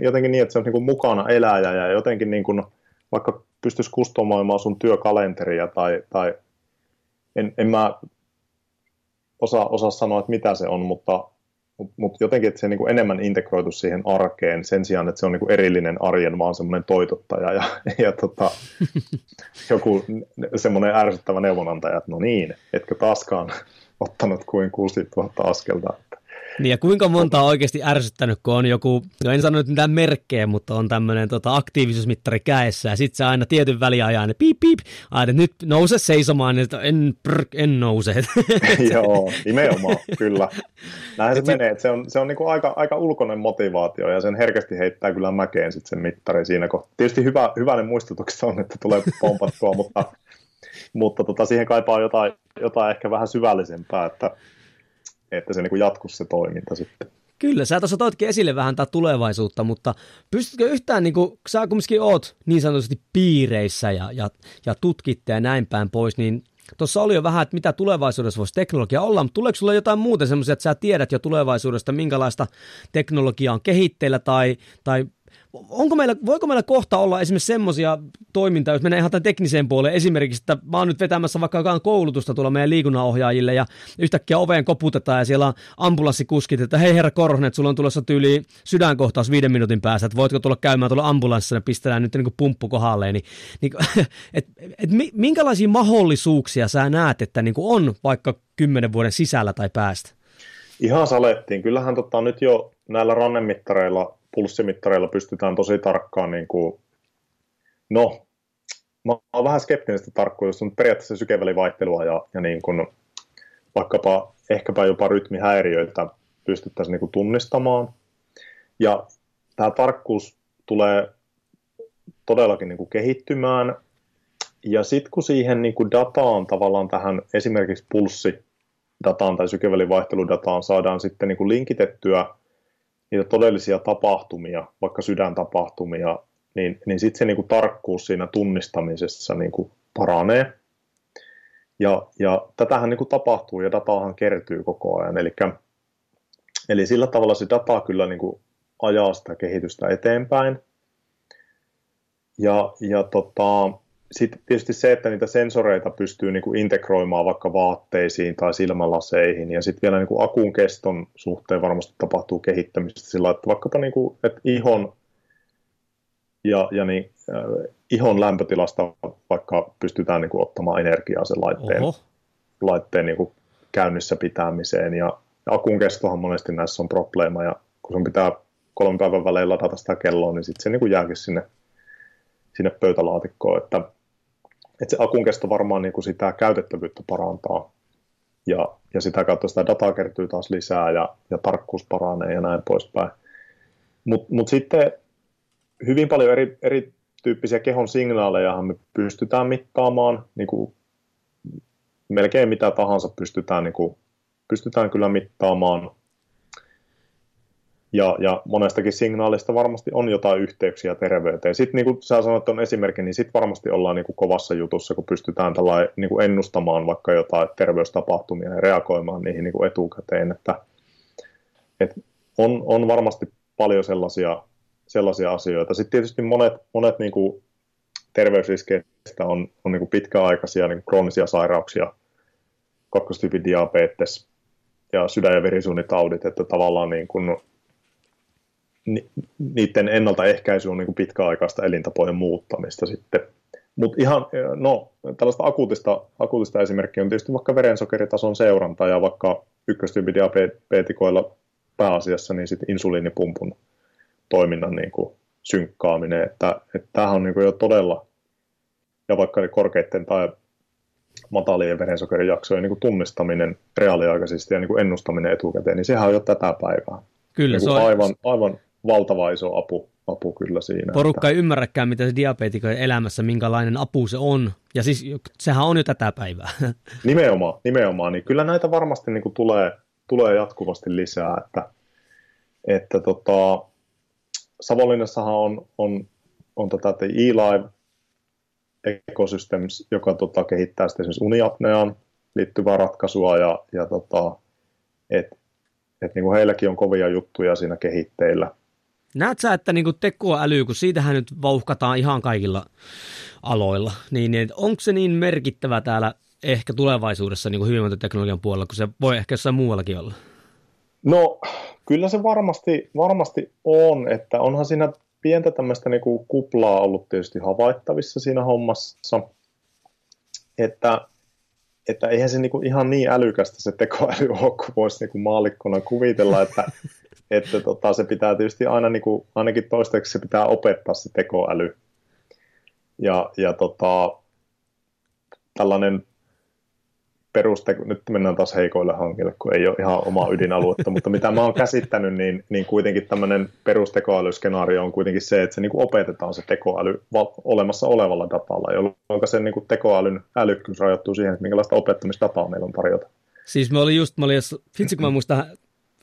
jotenkin niin, että se on niin kuin mukana eläjä ja jotenkin niin kuin, vaikka pystyisi kustomoimaan sun työkalenteria tai, tai en, en mä osaa, osaa sanoa, että mitä se on, mutta, mutta, mutta jotenkin, että se niin kuin enemmän integroitu siihen arkeen sen sijaan, että se on niin kuin erillinen arjen, vaan semmoinen toitottaja ja, ja tota, joku semmoinen ärsyttävä neuvonantaja, että no niin, etkö taaskaan ottanut kuin 6000 askelta. Niin ja kuinka monta on oikeasti ärsyttänyt, kun on joku, no en sano nyt mitään merkkejä, mutta on tämmöinen tota, aktiivisuusmittari käessä ja sitten se aina tietyn väliajan ne piip piip, aina nyt nouse seisomaan, niin en, prr, en nouse. Joo, nimenomaan, kyllä. Näin se menee, se on, se on niinku aika, aika ulkoinen motivaatio ja sen herkästi heittää kyllä mäkeen sitten sen mittari siinä kohtaa. Tietysti hyvä, hyvä ne muistutukset on, että tulee pompattua, mutta, mutta tota, siihen kaipaa jotain, jotain ehkä vähän syvällisempää, että että se niin jatkuisi se toiminta sitten. Kyllä, sä tuossa toitkin esille vähän tätä tulevaisuutta, mutta pystytkö yhtään, niin kuin, sä kumminkin oot niin sanotusti piireissä ja, ja, ja tutkitte ja näin päin pois, niin Tuossa oli jo vähän, että mitä tulevaisuudessa voisi teknologia olla, mutta tuleeko sulla jotain muuta semmoisia, että sä tiedät jo tulevaisuudesta, minkälaista teknologiaa on kehitteillä tai, tai onko meillä, voiko meillä kohta olla esimerkiksi semmoisia toimintaa, jos mennään ihan tämän tekniseen puoleen, esimerkiksi, että mä oon nyt vetämässä vaikka jotain koulutusta tuolla meidän liikunnanohjaajille ja yhtäkkiä oveen koputetaan ja siellä on ambulanssikuskit, että hei herra Korhonen, että sulla on tulossa tyyli sydänkohtaus viiden minuutin päässä, että voitko tulla käymään tuolla ambulanssissa ja pistellään nyt niin kuin pumppu kohdalle, niin, niin et, et, minkälaisia mahdollisuuksia sä näet, että niin kuin on vaikka kymmenen vuoden sisällä tai päästä? Ihan salettiin. Kyllähän tota, nyt jo näillä rannemittareilla pulssimittareilla pystytään tosi tarkkaan, niin kuin, no, mä oon vähän skeptinen sitä tarkkuudesta, mutta periaatteessa sykevälivaihtelua ja, ja niin kuin, vaikkapa ehkäpä jopa rytmihäiriöitä pystyttäisiin niin kuin tunnistamaan. Ja tämä tarkkuus tulee todellakin niin kuin kehittymään. Ja sitten kun siihen niin kuin dataan tavallaan tähän esimerkiksi pulssidataan tai sykevälivaihteludataan saadaan sitten niin kuin linkitettyä niitä todellisia tapahtumia, vaikka sydäntapahtumia, niin, niin sitten se niin kuin tarkkuus siinä tunnistamisessa niin kuin paranee. Ja, ja tätähän niin kuin tapahtuu ja dataahan kertyy koko ajan. Eli, eli sillä tavalla se data kyllä niin kuin ajaa sitä kehitystä eteenpäin. Ja, ja tota, sitten tietysti se, että niitä sensoreita pystyy niin kuin integroimaan vaikka vaatteisiin tai silmälaseihin, ja sitten vielä niin kuin akun keston suhteen varmasti tapahtuu kehittämistä sillä, että vaikkapa niin kuin, että ihon ja, ja niin, äh, ihon lämpötilasta vaikka pystytään niin kuin ottamaan energiaa sen laitteen, laitteen niin kuin käynnissä pitämiseen, ja akun kestohan monesti näissä on probleema, ja kun sun pitää kolmen päivän välein ladata sitä kelloa, niin sitten se niin kuin jääkin sinne sinne pöytälaatikkoon, että että se akun kesto varmaan niin kuin sitä käytettävyyttä parantaa ja, ja sitä kautta sitä dataa kertyy taas lisää ja, ja tarkkuus paranee ja näin poispäin. Mutta mut sitten hyvin paljon eri, erityyppisiä kehon signaaleja me pystytään mittaamaan, niin kuin melkein mitä tahansa pystytään, niin kuin, pystytään kyllä mittaamaan ja, ja monestakin signaalista varmasti on jotain yhteyksiä terveyteen. Sitten niin kuin sä sanoit on esimerkki, niin sitten varmasti ollaan niin kuin kovassa jutussa, kun pystytään niin kuin ennustamaan vaikka jotain terveystapahtumia ja reagoimaan niihin niin kuin etukäteen. Että, että on, on varmasti paljon sellaisia, sellaisia asioita. Sitten tietysti monet, monet niin kuin terveysriskeistä on, on niin kuin pitkäaikaisia niin kuin kroonisia sairauksia, kakkostyypin diabetes ja sydän- ja verisuonitaudit, että tavallaan niin kuin niiden ennaltaehkäisy on niin pitkäaikaista elintapojen muuttamista sitten. Mutta ihan, no, tällaista akuutista, akuutista esimerkkiä on tietysti vaikka verensokeritason seuranta ja vaikka ykköstyypin diabetikoilla pääasiassa, niin sitten insuliinipumpun toiminnan niin kuin synkkaaminen, että, että tämähän on niin kuin jo todella, ja vaikka korkeiden tai matalien verensokerijaksojen niin kuin tunnistaminen reaaliaikaisesti ja niin kuin ennustaminen etukäteen, niin sehän on jo tätä päivää. Kyllä, niin se on... aivan, aivan valtava iso apu, apu kyllä siinä. Porukka että... ei ymmärräkään, mitä se diabeetikon elämässä, minkälainen apu se on. Ja siis sehän on jo tätä päivää. Nimenomaan, nimenomaan. Niin kyllä näitä varmasti niin kuin tulee, tulee jatkuvasti lisää. Että, että tota, Savonlinnassahan on, on, on tota, e-live Ecosystems, joka tota, kehittää sitten esimerkiksi uniapneaan liittyvää ratkaisua ja, ja tota, et, et, niin kuin heilläkin on kovia juttuja siinä kehitteillä. Näet sä, että niin tekoäly, kun siitähän nyt vauhkataan ihan kaikilla aloilla, niin, niin onko se niin merkittävä täällä ehkä tulevaisuudessa niin hyvinvointiteknologian puolella, kun se voi ehkä jossain muuallakin olla? No kyllä se varmasti, varmasti on, että onhan siinä pientä tämmöistä niin kuin kuplaa ollut tietysti havaittavissa siinä hommassa, että, että eihän se niin kuin ihan niin älykästä se tekoäly ole, kun voisi niin kuin maalikkona kuvitella, että, että tota, se pitää tietysti aina niin kuin, ainakin toistaiseksi se pitää opettaa se tekoäly. Ja, ja tota, tällainen peruste, nyt mennään taas heikoille hankille, kun ei ole ihan omaa ydinaluetta, mutta mitä mä oon käsittänyt, niin, niin kuitenkin tämmöinen perustekoälyskenaario on kuitenkin se, että se niin kuin opetetaan se tekoäly olemassa olevalla datalla, jolloin se niin kuin tekoälyn älykkyys rajoittuu siihen, että minkälaista opettamistapaa meillä on tarjota. Siis mä olin just, mä olin, vitsi kun mä muistan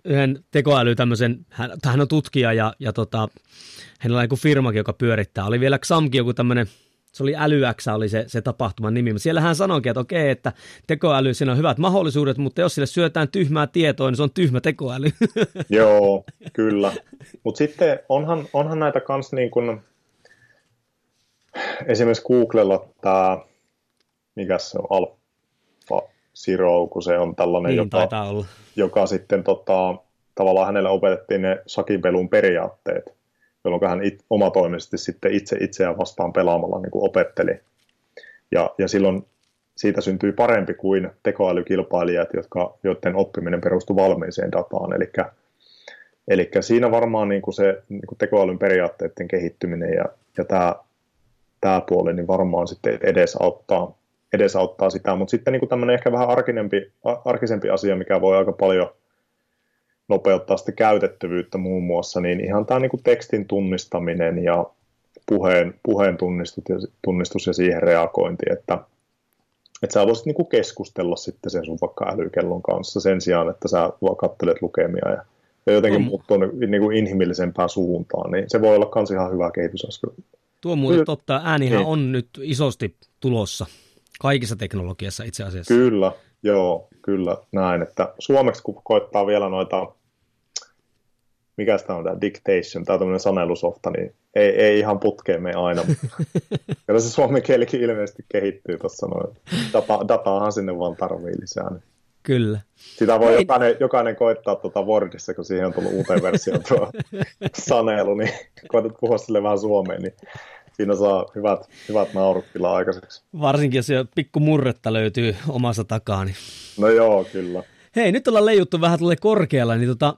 yhden tekoäly tämmöisen, hän, hän on tutkija ja, ja tota, hänellä on joku firmakin, joka pyörittää. Oli vielä Xamki joku tämmöinen se oli älyX oli se, se tapahtuman nimi, mutta siellä hän sanoikin, että okei, että tekoäly, siinä on hyvät mahdollisuudet, mutta jos sille syötään tyhmää tietoa, niin se on tyhmä tekoäly. Joo, kyllä. Mutta sitten onhan, onhan näitä kans niin kuin, esimerkiksi Googlella tämä, mikä se on, Alpha Zero, kun se on tällainen, niin, joka, olla. Joka sitten tota, tavallaan hänelle opetettiin ne sakipelun periaatteet jolloin hän it, omatoimisesti sitten itse itseään vastaan pelaamalla niin kuin opetteli. Ja, ja silloin siitä syntyi parempi kuin tekoälykilpailijat, jotka, joiden oppiminen perustui valmiiseen dataan. Eli, eli siinä varmaan niin kuin se niin kuin tekoälyn periaatteiden kehittyminen ja, ja tämä, tämä puoli niin varmaan sitten edesauttaa, edesauttaa sitä. Mutta sitten niin kuin tämmöinen ehkä vähän arkisempi, arkisempi asia, mikä voi aika paljon – nopeuttaa sitä käytettävyyttä muun muassa, niin ihan tämä niin kuin tekstin tunnistaminen ja puheen, puheen tunnistus, ja, tunnistus ja siihen reagointi, että, että sä voisit niin kuin keskustella sitten sen sun vaikka älykellon kanssa sen sijaan, että sä vaan kattelet lukemia ja, ja jotenkin mm. muuttuu niin kuin inhimillisempään suuntaan, niin se voi olla myös ihan hyvä kehitysaskel. Tuo muuten totta, äänihän niin. on nyt isosti tulossa kaikissa teknologiassa itse asiassa. Kyllä, joo, kyllä näin, että suomeksi kun koittaa vielä noita mikä sitä on tämä dictation, tämä tämmöinen sanelusofta, niin ei, ei ihan putkeen me aina. Kyllä se suomen kielikin ilmeisesti kehittyy tuossa noin. Data, dataahan sinne vaan tarvii lisää. Niin. Kyllä. Sitä voi jokainen, jokainen koittaa tuota Wordissa, kun siihen on tullut uuteen versioon tuo sanelu, niin koetat puhua sille vähän suomeen, niin siinä saa hyvät, hyvät naurut kyllä aikaiseksi. Varsinkin, jos pikku murretta löytyy omassa takaa. Niin... No joo, kyllä. Hei, nyt ollaan leijuttu vähän tuolle korkealla, niin tota,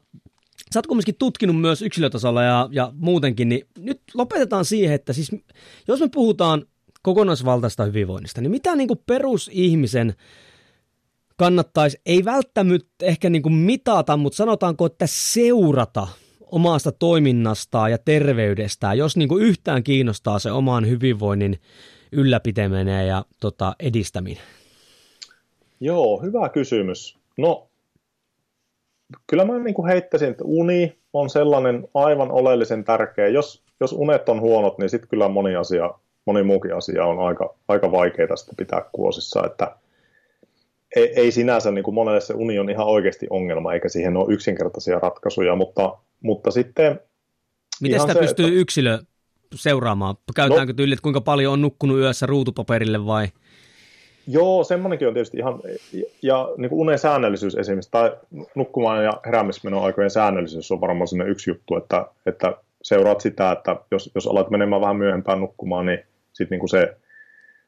sä oot kumminkin tutkinut myös yksilötasolla ja, ja muutenkin, niin nyt lopetetaan siihen, että siis jos me puhutaan kokonaisvaltaista hyvinvoinnista, niin mitä niin kuin perusihmisen kannattaisi, ei välttämättä ehkä niin kuin mitata, mutta sanotaanko, että seurata omasta toiminnastaan ja terveydestään, jos niin kuin yhtään kiinnostaa se oman hyvinvoinnin ylläpitäminen ja tota, edistäminen? Joo, hyvä kysymys. No kyllä mä niin kuin heittäisin, että uni on sellainen aivan oleellisen tärkeä. Jos, jos unet on huonot, niin sitten kyllä moni, asia, moni muukin asia on aika, aika vaikeaa sitä pitää kuosissa. Että ei, ei sinänsä niin kuin monelle se uni on ihan oikeasti ongelma, eikä siihen ole yksinkertaisia ratkaisuja, mutta, mutta sitten... Miten sitä se, pystyy että... yksilö seuraamaan? Käytetäänkö no, tyyli, että kuinka paljon on nukkunut yössä ruutupaperille vai? Joo, semmoinenkin on tietysti ihan, ja niin kuin unen säännöllisyys esimerkiksi, tai nukkumaan ja heräämismenon aikojen säännöllisyys on varmaan sinne yksi juttu, että, että seuraat sitä, että jos, jos alat menemään vähän myöhempään nukkumaan, niin sitten niin se,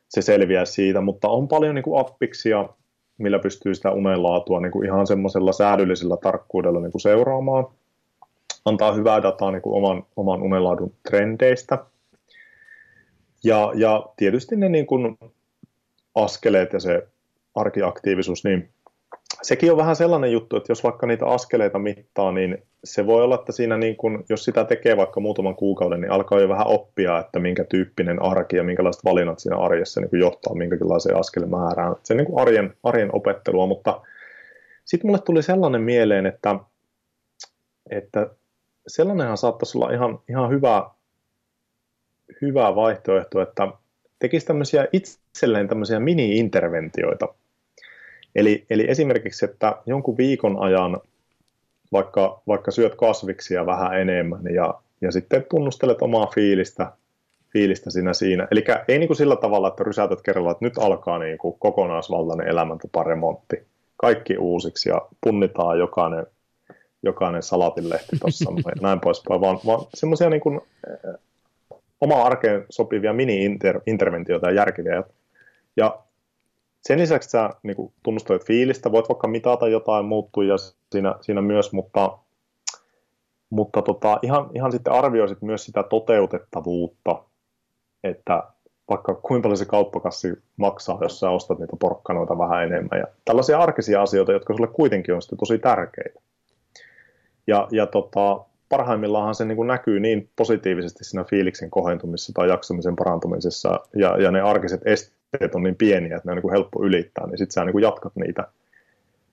se selviää siitä, mutta on paljon niin kuin appiksia, millä pystyy sitä unenlaatua niin kuin ihan semmoisella säädöllisellä tarkkuudella niin kuin seuraamaan. Antaa hyvää dataa niin kuin oman, oman unenlaadun trendeistä. Ja, ja tietysti ne niin kuin askeleet ja se arkiaktiivisuus, niin sekin on vähän sellainen juttu, että jos vaikka niitä askeleita mittaa, niin se voi olla, että siinä niin kun, jos sitä tekee vaikka muutaman kuukauden, niin alkaa jo vähän oppia, että minkä tyyppinen arki ja minkälaiset valinnat siinä arjessa niin johtaa minkälaiseen askelemäärään. Se niin kuin arjen, arjen opettelua, mutta sitten mulle tuli sellainen mieleen, että, että sellainenhan saattaisi olla ihan, ihan hyvä, hyvä vaihtoehto, että tekisi tämmöisiä itselleen tämmöisiä mini-interventioita. Eli, eli esimerkiksi, että jonkun viikon ajan vaikka, vaikka syöt kasviksia vähän enemmän ja, ja sitten tunnustelet omaa fiilistä fiilistä siinä siinä. Eli ei niin kuin sillä tavalla, että rysäytät kerralla, että nyt alkaa niin kuin kokonaisvaltainen elämäntaparemontti. Kaikki uusiksi ja punnitaan jokainen, jokainen salatinlehti tuossa ja näin poispäin, vaan, vaan semmoisia niin kuin, eh, oma arkeen sopivia mini-interventioita ja järkeviä. Ja sen lisäksi sä niin kuin, tunnustelet fiilistä, voit vaikka mitata jotain muuttuja siinä, siinä myös, mutta mutta tota, ihan, ihan sitten arvioisit myös sitä toteutettavuutta, että vaikka kuinka paljon se kauppakassi maksaa, jos sä ostat niitä porkkanoita vähän enemmän. Ja tällaisia arkisia asioita, jotka sulle kuitenkin on sitten tosi tärkeitä. Ja, ja tota, parhaimmillaan se niin kuin näkyy niin positiivisesti siinä fiiliksen kohentumisessa tai jaksamisen parantumisessa, ja, ja ne arkiset esteet on niin pieniä, että ne on niin kuin helppo ylittää, niin sitten sä niin kuin jatkat niitä.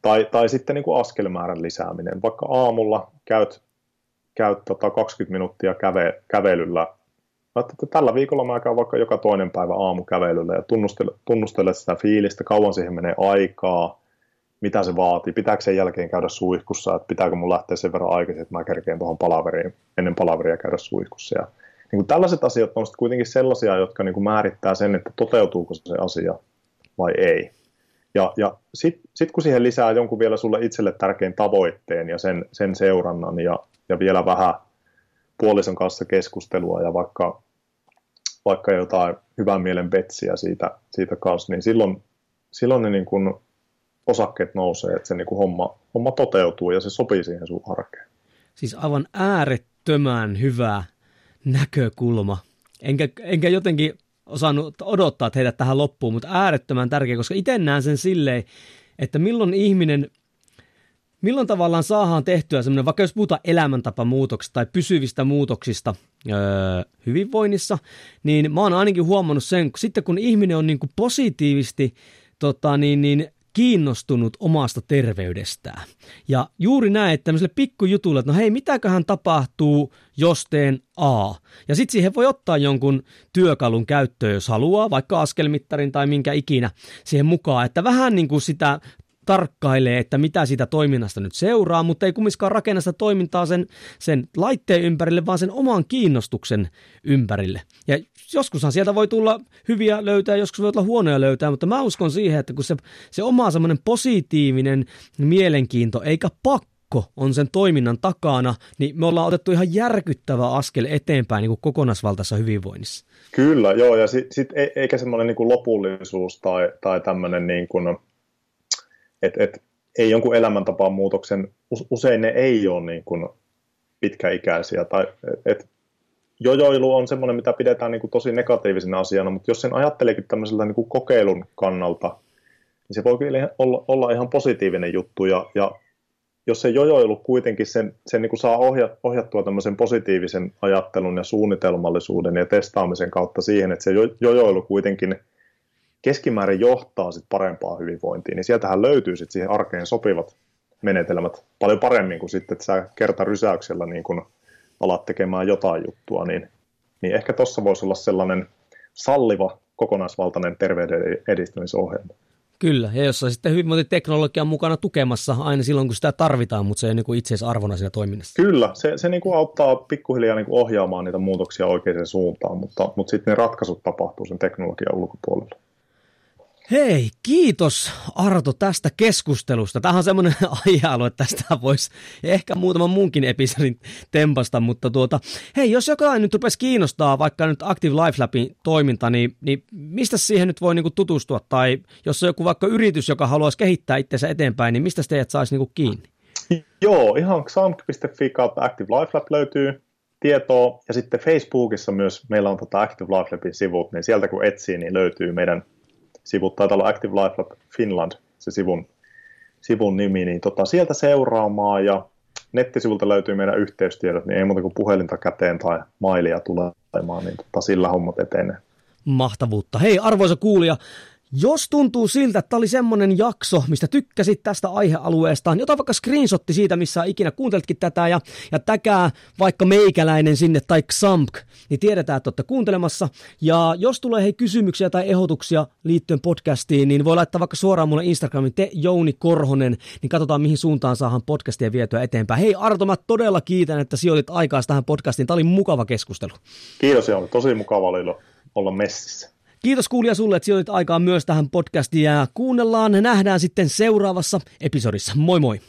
Tai, tai sitten niin kuin askelmäärän lisääminen. Vaikka aamulla käyt käyt tota 20 minuuttia käve, kävelyllä. Että tällä viikolla mä käyn vaikka joka toinen päivä aamukävelyllä ja tunnustele, tunnustele sitä fiilistä, kauan siihen menee aikaa, mitä se vaatii, pitääkö sen jälkeen käydä suihkussa, että pitääkö mun lähteä sen verran aikaisin, että mä kerkeen tuohon palaveriin, ennen palaveria käydä suihkussa. Ja, niin kuin tällaiset asiat on kuitenkin sellaisia, jotka niin kuin määrittää sen, että toteutuuko se asia vai ei. Ja, ja sitten sit kun siihen lisää jonkun vielä sulle itselle tärkein tavoitteen ja sen, sen seurannan ja, ja vielä vähän puolison kanssa keskustelua ja vaikka, vaikka jotain hyvän mielen betsiä siitä, siitä kanssa, niin silloin, silloin ne niin kuin osakkeet nousee, että se niin kuin homma, homma toteutuu ja se sopii siihen sun arkeen. Siis aivan äärettömän hyvä näkökulma. Enkä, enkä jotenkin osannut odottaa teitä tähän loppuun, mutta äärettömän tärkeä, koska itse näen sen silleen, että milloin ihminen, milloin tavallaan saadaan tehtyä semmoinen, vaikka jos puhutaan elämäntapamuutoksista tai pysyvistä muutoksista öö, hyvinvoinnissa, niin mä oon ainakin huomannut sen, sitten kun ihminen on niin kuin positiivisesti tota, niin, niin, kiinnostunut omasta terveydestään. Ja juuri näin, että tämmöiselle pikkujutulle, että no hei, mitäköhän tapahtuu, jos teen A. Ja sitten siihen voi ottaa jonkun työkalun käyttöön, jos haluaa, vaikka askelmittarin tai minkä ikinä siihen mukaan, että vähän niin kuin sitä tarkkailee, että mitä siitä toiminnasta nyt seuraa, mutta ei kumminkaan rakenna sitä toimintaa sen, sen laitteen ympärille, vaan sen oman kiinnostuksen ympärille. Ja joskushan sieltä voi tulla hyviä löytää, joskus voi tulla huonoja löytää, mutta mä uskon siihen, että kun se, se oma semmoinen positiivinen mielenkiinto, eikä pakko on sen toiminnan takana, niin me ollaan otettu ihan järkyttävä askel eteenpäin niin kuin kokonaisvaltaisessa hyvinvoinnissa. Kyllä, joo, ja sitten sit, e, eikä semmoinen niin lopullisuus tai, tai tämmöinen niin kuin, että et, ei jonkun elämäntapaan muutoksen, usein ne ei ole niin kuin pitkäikäisiä, tai et, jojoilu on semmoinen, mitä pidetään niin kuin tosi negatiivisena asiana, mutta jos sen ajatteleekin tämmöisellä niin kuin kokeilun kannalta, niin se voi olla, olla ihan positiivinen juttu, ja, ja jos se jojoilu kuitenkin sen, sen niin kuin saa ohja, ohjattua tämmöisen positiivisen ajattelun ja suunnitelmallisuuden ja testaamisen kautta siihen, että se jojoilu kuitenkin – keskimäärin johtaa sit parempaa hyvinvointiin, niin sieltähän löytyy sit siihen arkeen sopivat menetelmät paljon paremmin kuin sitten, että sä kerta rysäyksellä niin kun alat tekemään jotain juttua, niin, niin ehkä tuossa voisi olla sellainen salliva kokonaisvaltainen terveyden edistämisohjelma. Kyllä, ja jossa sitten hyvinvointiteknologia on mukana tukemassa aina silloin, kun sitä tarvitaan, mutta se ei niin itseisarvona siinä toiminnassa. Kyllä, se, se niin kuin auttaa pikkuhiljaa niin kuin ohjaamaan niitä muutoksia oikeaan suuntaan, mutta, mutta sitten ne ratkaisut tapahtuu sen teknologian ulkopuolella. Hei, kiitos Arto tästä keskustelusta. Tämä on semmoinen aihealue, että tästä voisi ehkä muutaman muunkin episodin tempasta, mutta tuota, hei, jos jokainen nyt rupesi kiinnostaa vaikka nyt Active Life Labin toiminta, niin, niin mistä siihen nyt voi niinku tutustua? Tai jos on joku vaikka yritys, joka haluaisi kehittää itsensä eteenpäin, niin mistä teidät saisi niinku kiinni? Joo, ihan xamk.fi kautta Active Life Lab löytyy tietoa, ja sitten Facebookissa myös meillä on tota Active Life Labin sivut, niin sieltä kun etsii, niin löytyy meidän sivut, taitaa olla Active Life Finland, se sivun, sivun nimi, niin tota, sieltä seuraamaan ja nettisivulta löytyy meidän yhteystiedot, niin ei muuta kuin puhelinta käteen tai mailia tulemaan, niin tota, sillä hommat etenee. Mahtavuutta. Hei arvoisa kuulija, Jos tuntuu siltä, että oli semmonen jakso, mistä tykkäsit tästä aihealueesta, niin ota vaikka screenshotti siitä, missä ikinä kuuntelitkin tätä ja, ja täkää vaikka meikäläinen sinne tai Xamk, niin tiedetään, että olette kuuntelemassa. Ja jos tulee hei kysymyksiä tai ehdotuksia liittyen podcastiin, niin voi laittaa vaikka suoraan mulle Instagramin te Jouni Korhonen, niin katsotaan mihin suuntaan saadaan podcastia vietyä eteenpäin. Hei Arto, mä todella kiitän, että sijoitit aikaa tähän podcastiin. Tämä oli mukava keskustelu. Kiitos, oli tosi mukava olla messissä. Kiitos kuulija sulle, että sijoitit aikaa myös tähän podcastiin ja kuunnellaan. Nähdään sitten seuraavassa episodissa. Moi moi!